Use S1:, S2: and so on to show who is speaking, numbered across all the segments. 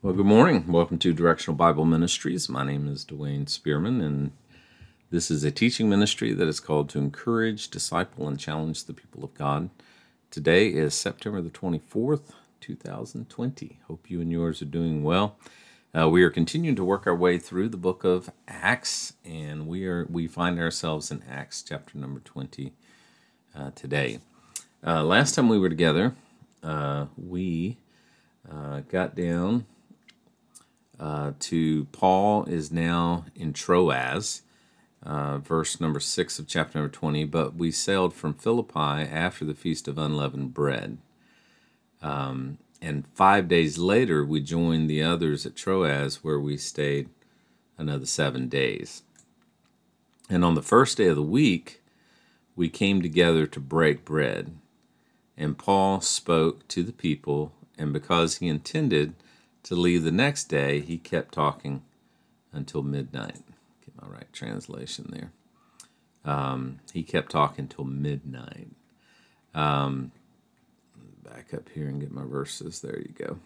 S1: Well, good morning. Welcome to Directional Bible Ministries. My name is Dwayne Spearman, and this is a teaching ministry that is called to encourage, disciple, and challenge the people of God. Today is September the 24th, 2020. Hope you and yours are doing well. Uh, we are continuing to work our way through the book of Acts, and we are we find ourselves in Acts chapter number 20 uh, today. Uh, last time we were together, uh, we uh, got down uh, to Paul is now in Troas, uh, verse number 6 of chapter number 20. But we sailed from Philippi after the Feast of Unleavened Bread. Um, and five days later, we joined the others at Troas, where we stayed another seven days. And on the first day of the week, we came together to break bread. And Paul spoke to the people, and because he intended to leave the next day, he kept talking until midnight. Get my right translation there. Um, he kept talking till midnight. Um, back up here and get my verses. There you go.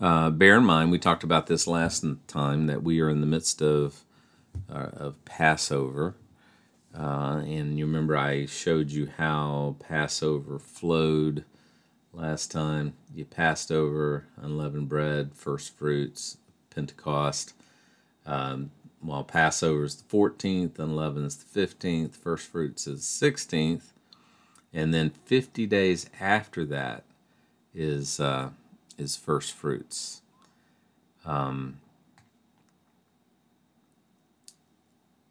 S1: Uh, bear in mind, we talked about this last time that we are in the midst of uh, of Passover, uh, and you remember I showed you how Passover flowed last time. You passed over unleavened bread, first fruits, Pentecost. Um, while Passover is the 14th, unleavened is the 15th, first fruits is 16th, and then 50 days after that is uh, is first fruits. Um,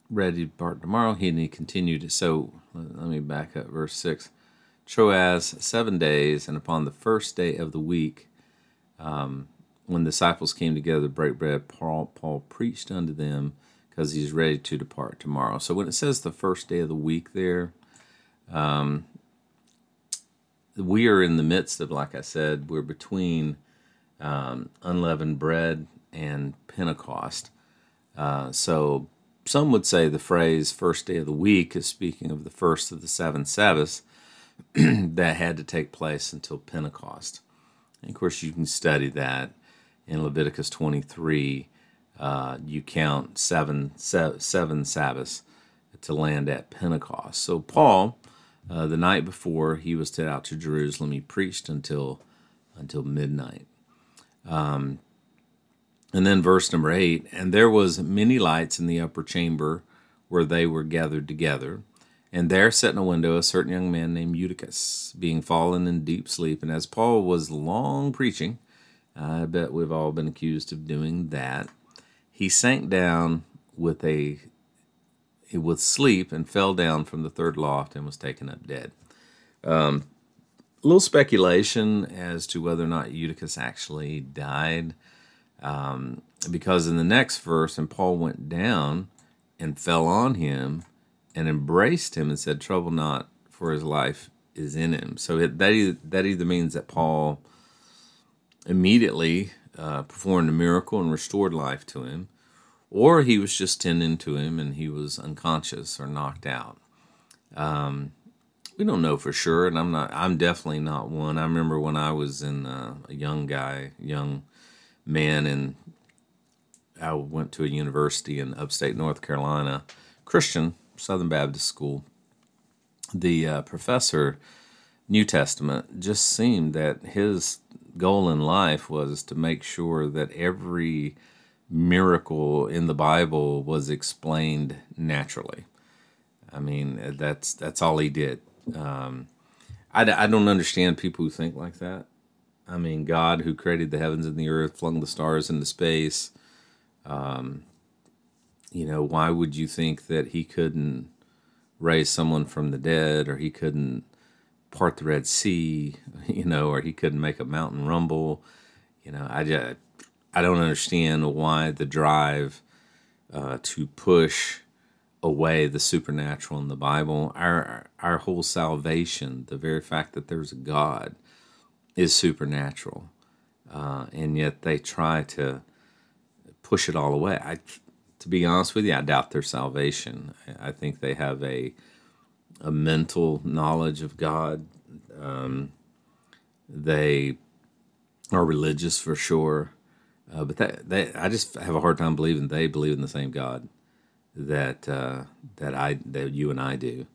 S1: ready to depart tomorrow. He, and he continued. So let me back up verse 6. Troas seven days, and upon the first day of the week, um, when the disciples came together to break bread, Paul, Paul preached unto them because he's ready to depart tomorrow. So when it says the first day of the week there, um, we are in the midst of, like I said, we're between um, unleavened bread and Pentecost. Uh, so some would say the phrase first day of the week is speaking of the first of the seven Sabbaths that had to take place until Pentecost. And of course, you can study that in Leviticus 23. Uh, you count seven, seven Sabbaths to land at Pentecost. So, Paul, uh, the night before he was to out to Jerusalem, he preached until until midnight. Um, and then verse number eight, and there was many lights in the upper chamber where they were gathered together. And there sat in a window a certain young man named Eutychus, being fallen in deep sleep. And as Paul was long preaching, I bet we've all been accused of doing that. He sank down with a with sleep and fell down from the third loft and was taken up dead. Um, a little speculation as to whether or not Eutychus actually died, um, because in the next verse, and Paul went down and fell on him and embraced him and said, "Trouble not, for his life is in him." So it, that either, that either means that Paul immediately uh, performed a miracle and restored life to him, or he was just tending to him and he was unconscious or knocked out. Um, we don't know for sure, and I'm not. I'm definitely not one. I remember when I was in uh, a young guy, young man, and I went to a university in upstate North Carolina, Christian Southern Baptist School, the uh, professor, New Testament, just seemed that his goal in life was to make sure that every miracle in the Bible was explained naturally. I mean, that's that's all he did. Um, I, I don't understand people who think like that. I mean, God, who created the heavens and the earth, flung the stars into space, um, you know, why would you think that he couldn't raise someone from the dead or he couldn't part the Red Sea, you know, or he couldn't make a mountain rumble? You know, I just, I don't understand why the drive uh, to push away the supernatural in the Bible. Our our whole salvation, the very fact that there's a God, is supernatural, uh, and yet they try to push it all away. I to be honest with you, I doubt their salvation. I think they have a a mental knowledge of God. Um, they are religious for sure, uh, but that they I just have a hard time believing they believe in the same God that uh, that I that you and I do.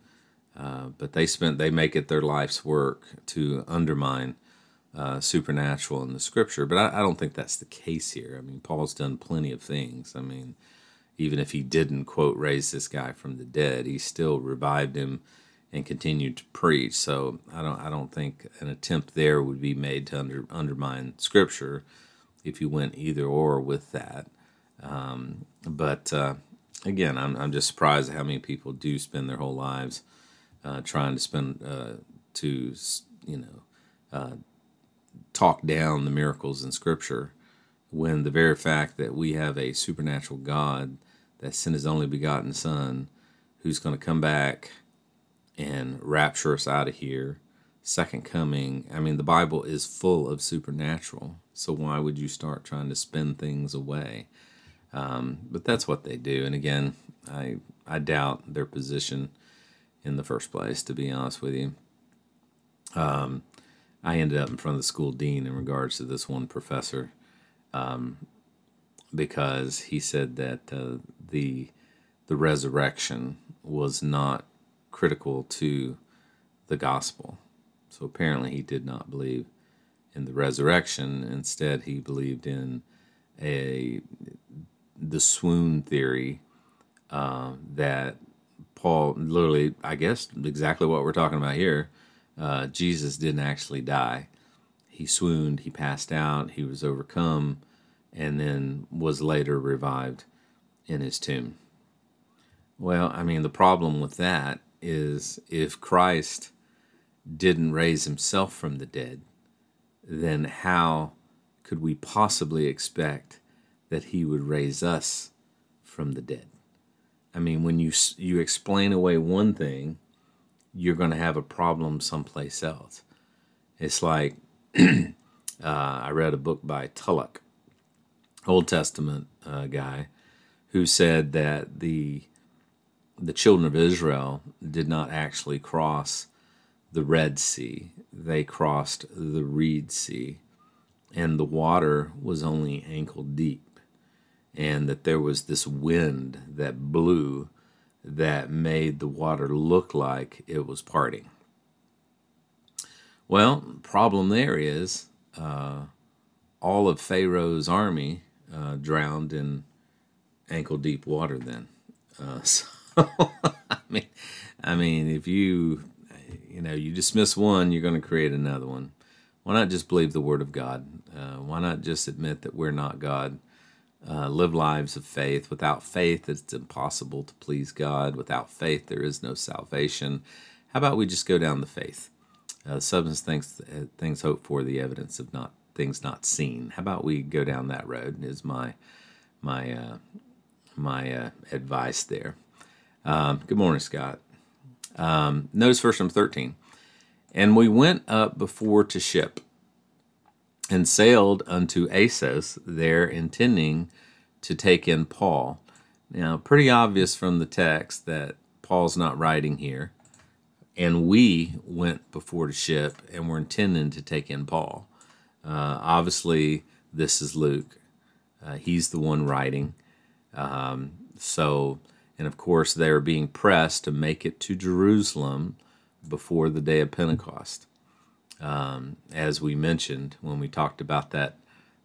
S1: Uh, but they spent they make it their life's work to undermine uh, supernatural in the scripture. But I, I, don't think that's the case here. I mean, Paul's done plenty of things. I mean, even if he didn't quote raise this guy from the dead, he still revived him and continued to preach. So I don't I don't think an attempt there would be made to under, undermine scripture if you went either or with that. Um, but uh, again, I'm I'm just surprised at how many people do spend their whole lives uh, trying to spend uh, to you know uh, talk down the miracles in Scripture when the very fact that we have a supernatural God that sent His only begotten Son, who's going to come back and rapture us out of here, second coming. I mean, the Bible is full of supernatural. So why would you start trying to spin things away? Um, but that's what they do. And again, I I doubt their position in the first place, to be honest with you. Um, I ended up in front of the school dean in regards to this one professor um, because he said that uh, the the resurrection was not critical to the gospel. So apparently he did not believe in the resurrection. Instead, he believed in a the swoon theory uh, that Paul literally, I guess, exactly what we're talking about here. Uh, Jesus didn't actually die. He swooned, he passed out, he was overcome, and then was later revived in his tomb. Well, I mean, the problem with that is if Christ didn't raise himself from the dead, then how could we possibly expect that he would raise us from the dead? I mean, when you you explain away one thing, you're going to have a problem someplace else. It's like uh, I read a book by Tullock, Old Testament uh, guy, who said that the the children of Israel did not actually cross the Red Sea; they crossed the Reed Sea, and the water was only ankle deep and that there was this wind that blew that made the water look like it was parting. Well, problem there is uh, all of Pharaoh's army uh, drowned in ankle deep water. Then, uh, so I mean, I mean, if you you know you dismiss one, you're going to create another one. Why not just believe the word of God? Uh, why not just admit that we're not God? uh, live lives of faith. Without faith, it's impossible to please God. Without faith, there is no salvation. How about we just go down the faith? Uh, substance things uh, things hoped for, the evidence of not things not seen. How about we go down that road? Is my my uh, my uh, advice there. Um, good morning, Scott. Um, notice verse number thirteen. And we went up before to ship and sailed unto Assos, there intending to take in Paul. Now, pretty obvious from the text that Paul's not writing here. And we went before the ship and were intending to take in Paul. Uh, obviously, this is Luke. Uh, he's the one writing. Um, so, and of course, they are being pressed to make it to Jerusalem before the day of Pentecost um, as we mentioned when we talked about that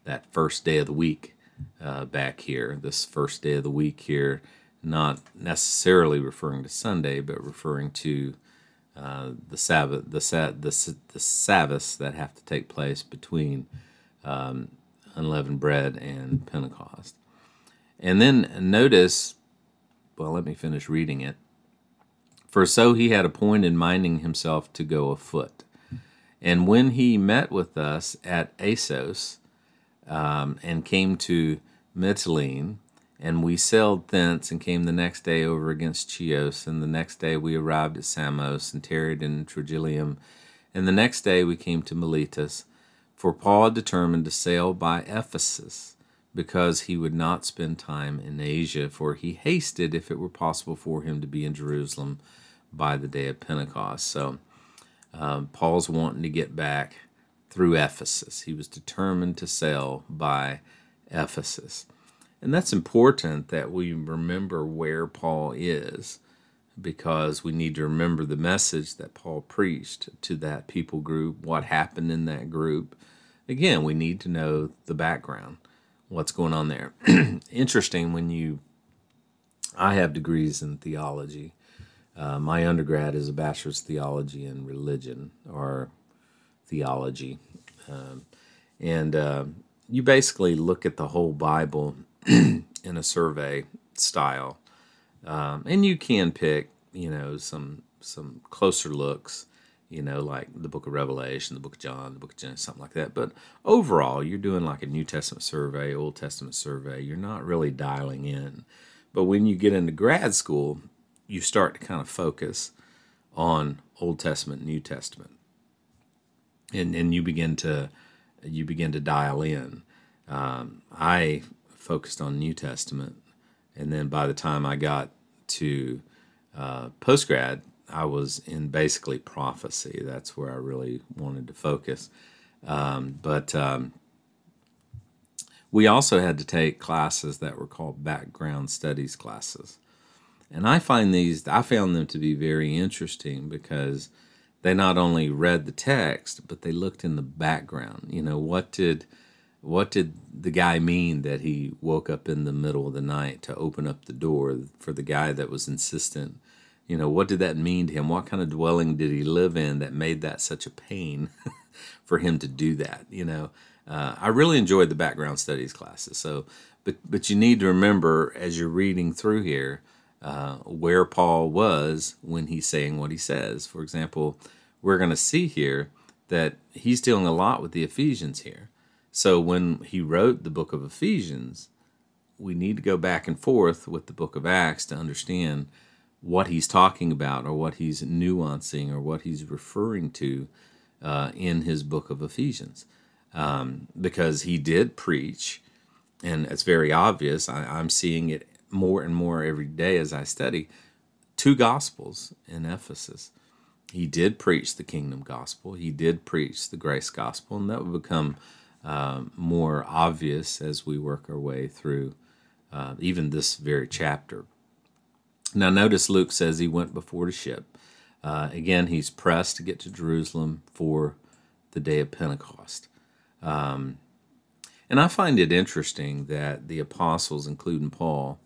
S1: that first day of the week uh, back here. This first day of the week here, not necessarily referring to Sunday, but referring to the Sabbath, the, the the Sabbaths that have to take place between um, unleavened bread and Pentecost. And then notice, well, let me finish reading it. For so he had appointed minding himself to go afoot. And when he met with us at Assos um, and came to Mytilene, and we sailed thence and came the next day over against Chios, and the next day we arrived at Samos and tarried in Trogyllium, and the next day we came to Miletus. For Paul determined to sail by Ephesus, because he would not spend time in Asia, for he hasted, if it were possible for him, to be in Jerusalem by the day of Pentecost. So um, Paul's wanting to get back through Ephesus. He was determined to sail by Ephesus. And that's important that we remember where Paul is because we need to remember the message that Paul preached to that people group, what happened in that group. Again, we need to know the background, what's going on there. Interesting when you, I have degrees in theology. Uh, my undergrad is a bachelor's theology in religion or theology. Um, and uh, you basically look at the whole Bible in a survey style. Um, and you can pick, you know, some some closer looks, you know, like the Book of Revelation, the Book of John, the Book of Genesis, something like that. But overall, you're doing like a New Testament survey, Old Testament survey. You're not really dialing in. But when you get into grad school, you start to kind of focus on Old Testament, New Testament and and you begin to you begin to dial in. Um, I focused on New Testament, and then by the time I got to uh, post grad, I was in basically prophecy. That's where I really wanted to focus. Um, but um, we also had to take classes that were called background studies classes, and I find these I found them to be very interesting because they not only read the text but they looked in the background you know what did what did the guy mean that he woke up in the middle of the night to open up the door for the guy that was insistent you know what did that mean to him what kind of dwelling did he live in that made that such a pain for him to do that you know uh, i really enjoyed the background studies classes so but but you need to remember as you're reading through here uh, where Paul was when he's saying what he says. For example, we're going to see here that he's dealing a lot with the Ephesians here. So when he wrote the book of Ephesians, we need to go back and forth with the book of Acts to understand what he's talking about or what he's nuancing or what he's referring to uh, in his book of Ephesians. Um, because he did preach, and it's very obvious. I, I'm seeing it more and more every day as I study, two gospels in Ephesus. He did preach the kingdom gospel, he did preach the grace gospel, and that would become uh, more obvious as we work our way through uh, even this very chapter. Now, notice Luke says he went before the ship. Uh, again, he's pressed to get to Jerusalem for the day of Pentecost. Um, and I find it interesting that the apostles, including Paul,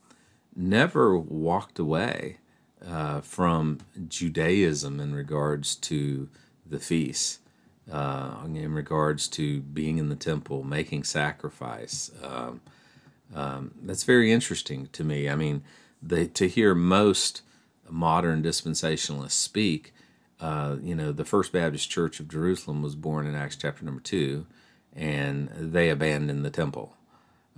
S1: never walked away uh, from Judaism in regards to the feasts, uh, in regards to being in the temple, making sacrifice. Um, um, that's very interesting to me. I mean, the, to hear most modern dispensationalists speak, uh, you know, the First Baptist Church of Jerusalem was born in Acts chapter number two, and they abandoned the temple.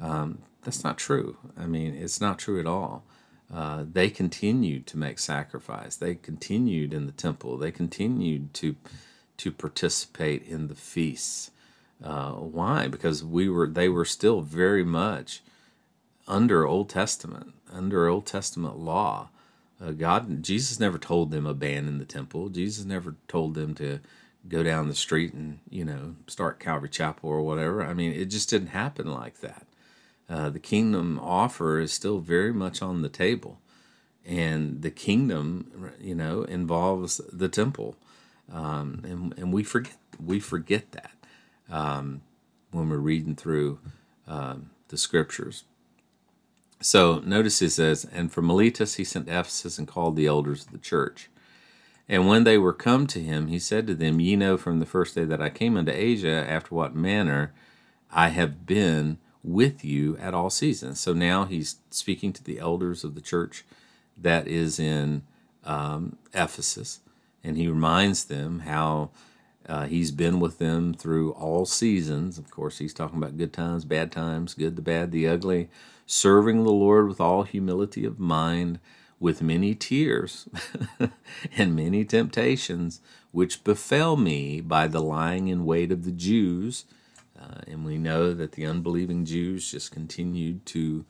S1: Um, that's not true. I mean, it's not true at all. Uh, they continued to make sacrifice. They continued in the temple. They continued to to participate in the feasts. Uh, why? Because we were they were still very much under Old Testament, under Old Testament law. Uh, God, Jesus never told them abandon the temple. Jesus never told them to go down the street and you know start Calvary Chapel or whatever. I mean, it just didn't happen like that uh, the kingdom offer is still very much on the table. And the kingdom, you know, involves the temple. Um, and, and we forget we forget that um, when we're reading through um, the scriptures. So notice he says, and from Miletus he sent Ephesus and called the elders of the church. And when they were come to him, he said to them, Ye know from the first day that I came unto Asia, after what manner I have been with you at all seasons. So now he's speaking to the elders of the church that is in um, Ephesus, and he reminds them how uh, he's been with them through all seasons. Of course, he's talking about good times, bad times, good, the bad, the ugly, serving the Lord with all humility of mind, with many tears and many temptations, which befell me by the lying in wait of the Jews uh, and we know that the unbelieving Jews just continued to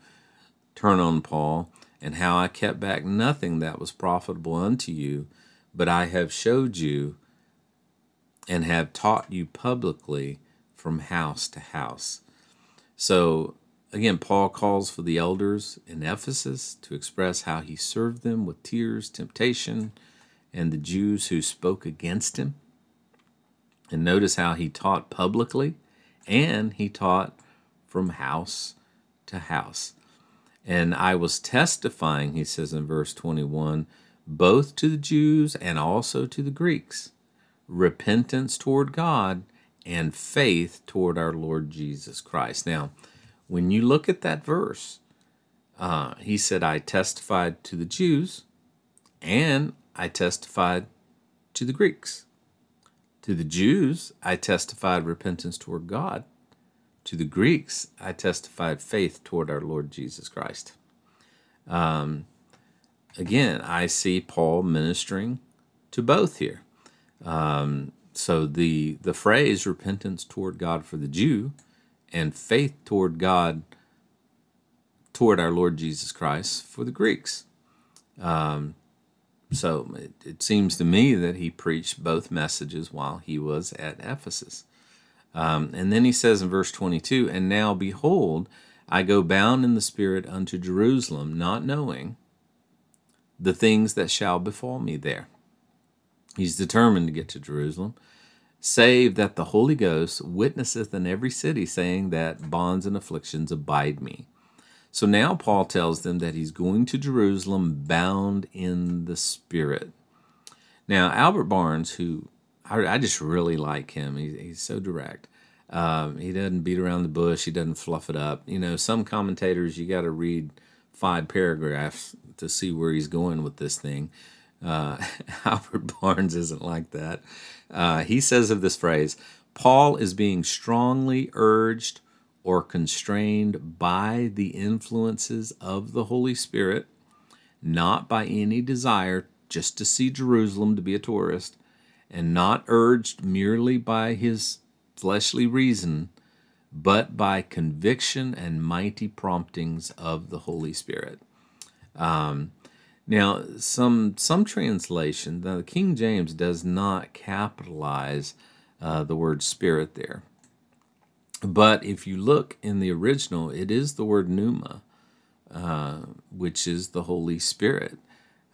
S1: turn on Paul, and how I kept back nothing that was profitable unto you, but I have showed you and have taught you publicly from house to house. So, again, Paul calls for the elders in Ephesus to express how he served them with tears, temptation, and the Jews who spoke against him. And notice how he taught publicly and he taught from house to house. And I was testifying, he says in verse 21, both to the Jews and also to the Greeks, repentance toward God and faith toward our Lord Jesus Christ. Now, when you look at that verse, uh, he said, I testified to the Jews and I testified to the Greeks. To the Jews, I testified repentance toward God. To the Greeks, I testified faith toward our Lord Jesus Christ. Um, again, I see Paul ministering to both here. Um, so the the phrase repentance toward God for the Jew and faith toward God toward our Lord Jesus Christ for the Greeks. Um, so it, it, seems to me that he preached both messages while he was at Ephesus. Um, and then he says in verse 22 And now behold, I go bound in the Spirit unto Jerusalem, not knowing the things that shall befall me there. He's determined to get to Jerusalem, save that the Holy Ghost witnesseth in every city, saying that bonds and afflictions abide me. So now Paul tells them that he's going to Jerusalem bound in the Spirit. Now, Albert Barnes, who I, I just really like him. He, he's so direct. Um, he doesn't beat around the bush. He doesn't fluff it up. You know, some commentators you got to read five paragraphs to see where he's going with this thing. Uh, Albert Barnes isn't like that. Uh, he says of this phrase, Paul is being strongly urged or constrained by the influences of the Holy Spirit, not by any desire just to see Jerusalem to be a tourist, and not urged merely by his fleshly reason, but by conviction and mighty promptings of the Holy Spirit. Um, now, some some translation, the King James does not capitalize uh, the word spirit there, but if you look in the original, it is the word pneuma, uh, which is the Holy Spirit.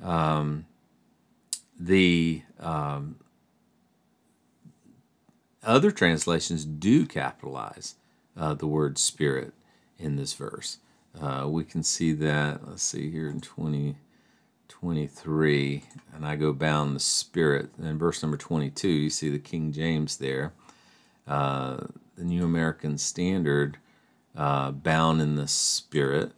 S1: Um, the um, other translations do capitalize uh, the word spirit in this verse. Uh, we can see that, let's see here in 2023, and I go bound the spirit. In verse number 22, you see the King James there. Uh, the New American Standard, uh, bound in the spirit.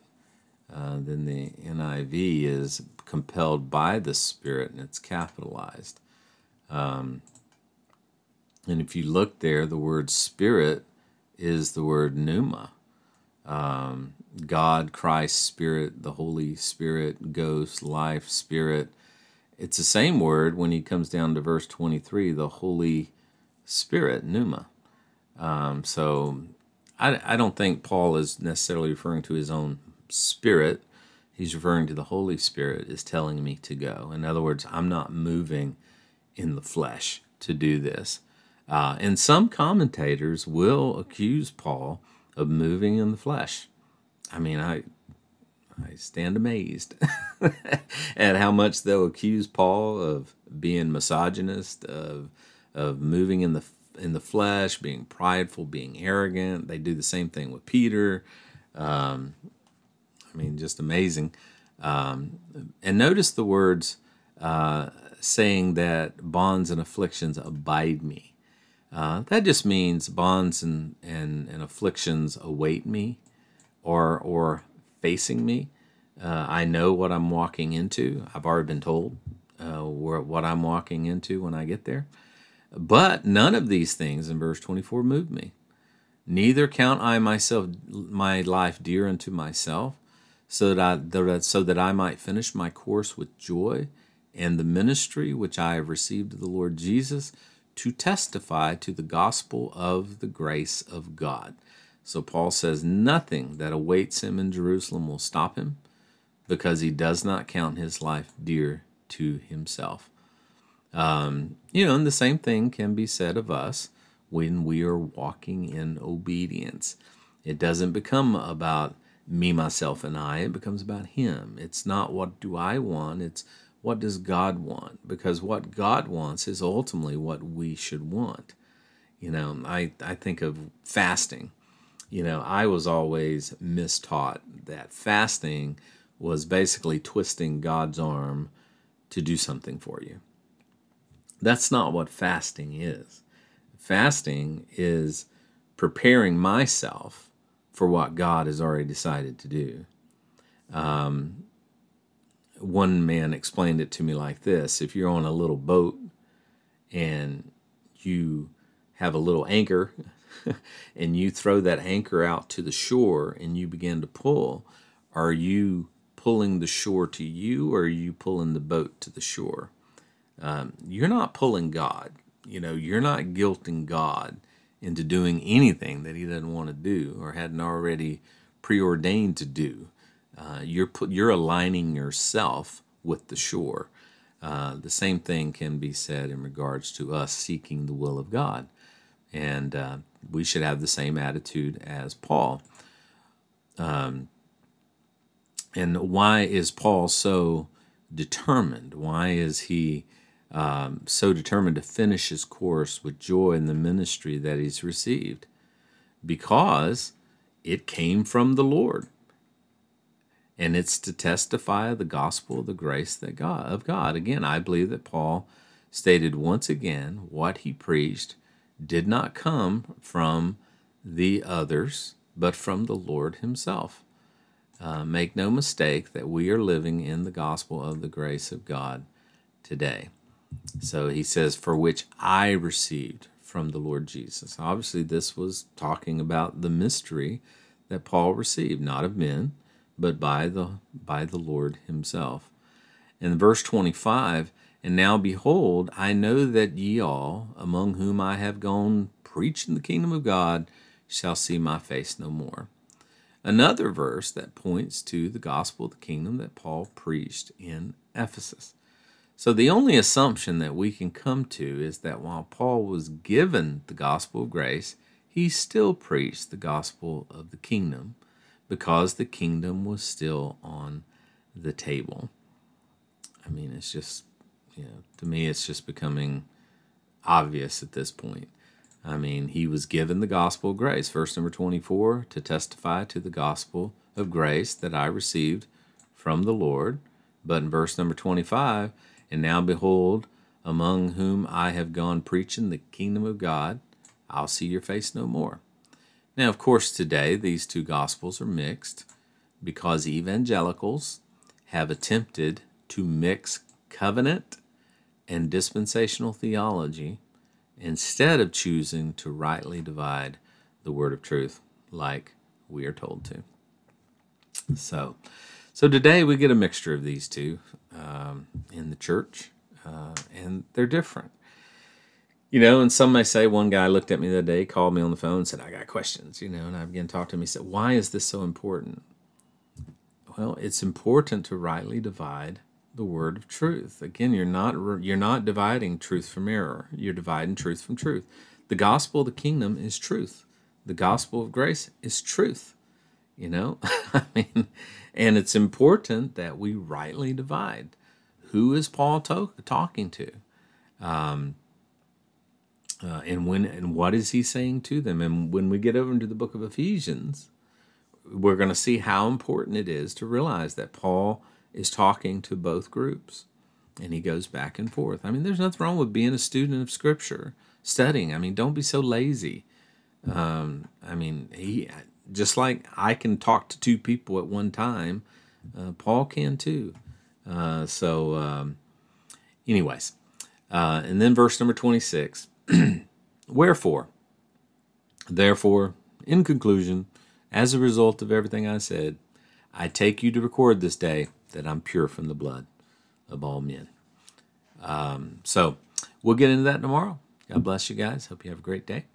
S1: Uh, then the NIV is compelled by the Spirit, and it's capitalized. Um, and if you look there, the word spirit is the word pneuma. Um, God, Christ, Spirit, the Holy Spirit, Ghost, Life, Spirit. It's the same word when he comes down to verse 23, the Holy Spirit, pneuma. Um, so I, I don't think Paul is necessarily referring to his own spirit. He's referring to the Holy Spirit is telling me to go. In other words, I'm not moving in the flesh to do this. Uh, and some commentators will accuse Paul of moving in the flesh. I mean, I I stand amazed at how much they'll accuse Paul of being misogynist, of of moving in the in the flesh, being prideful, being arrogant. They do the same thing with Peter. Um, I mean, just amazing. Um, and notice the words uh, saying that bonds and afflictions abide me. Uh, that just means bonds and, and, and afflictions await me or, or facing me. Uh, I know what I'm walking into. I've already been told uh, what I'm walking into when I get there. But none of these things in verse 24 move me. Neither count I myself my life dear unto myself, so that I so that I might finish my course with joy, and the ministry which I have received of the Lord Jesus to testify to the gospel of the grace of God. So Paul says nothing that awaits him in Jerusalem will stop him because he does not count his life dear to himself. Um, you know, and the same thing can be said of us when we are walking in obedience. It doesn't become about me, myself, and I. It becomes about Him. It's not what do I want, it's what does God want? Because what God wants is ultimately what we should want. You know, I, I think of fasting. You know, I was always mistaught that fasting was basically twisting God's arm to do something for you. That's not what fasting is. Fasting is preparing myself for what God has already decided to do. Um, one man explained it to me like this if you're on a little boat and you have a little anchor and you throw that anchor out to the shore and you begin to pull, are you pulling the shore to you or are you pulling the boat to the shore? Um, you're not pulling God. You know, you're not guilting God into doing anything that He doesn't want to do or hadn't already preordained to do. Uh, you're you're aligning yourself with the shore. Uh, the same thing can be said in regards to us seeking the will of God, and uh, we should have the same attitude as Paul. Um, and why is Paul so determined? Why is he um, so determined to finish his course with joy in the ministry that he's received? Because it came from the Lord. And it's to testify the gospel of the grace that God of God. Again, I believe that Paul stated once again what he preached did not come from the others, but from the Lord Himself. Uh, make no mistake that we are living in the gospel of the grace of God today. So he says, For which I received from the Lord Jesus. Obviously, this was talking about the mystery that Paul received, not of men, but by the by the Lord himself. In verse 25, and now behold, I know that ye all, among whom I have gone preaching the kingdom of God, shall see my face no more. Another verse that points to the gospel of the kingdom that Paul preached in Ephesus. So, the only assumption that we can come to is that while Paul was given the gospel of grace, he still preached the gospel of the kingdom because the kingdom was still on the table. I mean, it's just, to me, it's just becoming obvious at this point. I mean, he was given the gospel of grace, verse number 24, to testify to the gospel of grace that I received from the Lord. But in verse number 25, and now behold, among whom I have gone preaching the kingdom of God, I'll see your face no more. Now, of course, today these two gospels are mixed because evangelicals have attempted to mix covenant and dispensational theology instead of choosing to rightly divide the word of truth like we are told to. So, so today we get a mixture of these two um, in the church, uh, and they're different. You know, and some may say, one guy looked at me the other day, called me on the phone, and said, I got questions, you know, and I began to talk to him. He said, Why is this so important? Well, it's important to rightly divide the word of truth. Again, you're not you're not dividing truth from error. You're dividing truth from truth. The gospel of the kingdom is truth. The gospel of grace is truth. You know, I mean, and it's important that we rightly divide. Who is Paul to- talking to? Um, uh, and when and what is he saying to them? And when we get over into the book of Ephesians, we're going to see how important it is to realize that Paul is talking to both groups, and he goes back and forth. I mean, there's nothing wrong with being a student of Scripture, studying. I mean, don't be so lazy. Um, I mean, he just like I can talk to two people at one time, uh, Paul can too. Uh, so, um, anyways, uh, and then verse number twenty six. Wherefore, therefore, in conclusion, as a result of everything I said, I take you to record this day that I'm pure from the blood of all men. Um, so we'll get into that tomorrow. God bless you guys. Hope you have a great day.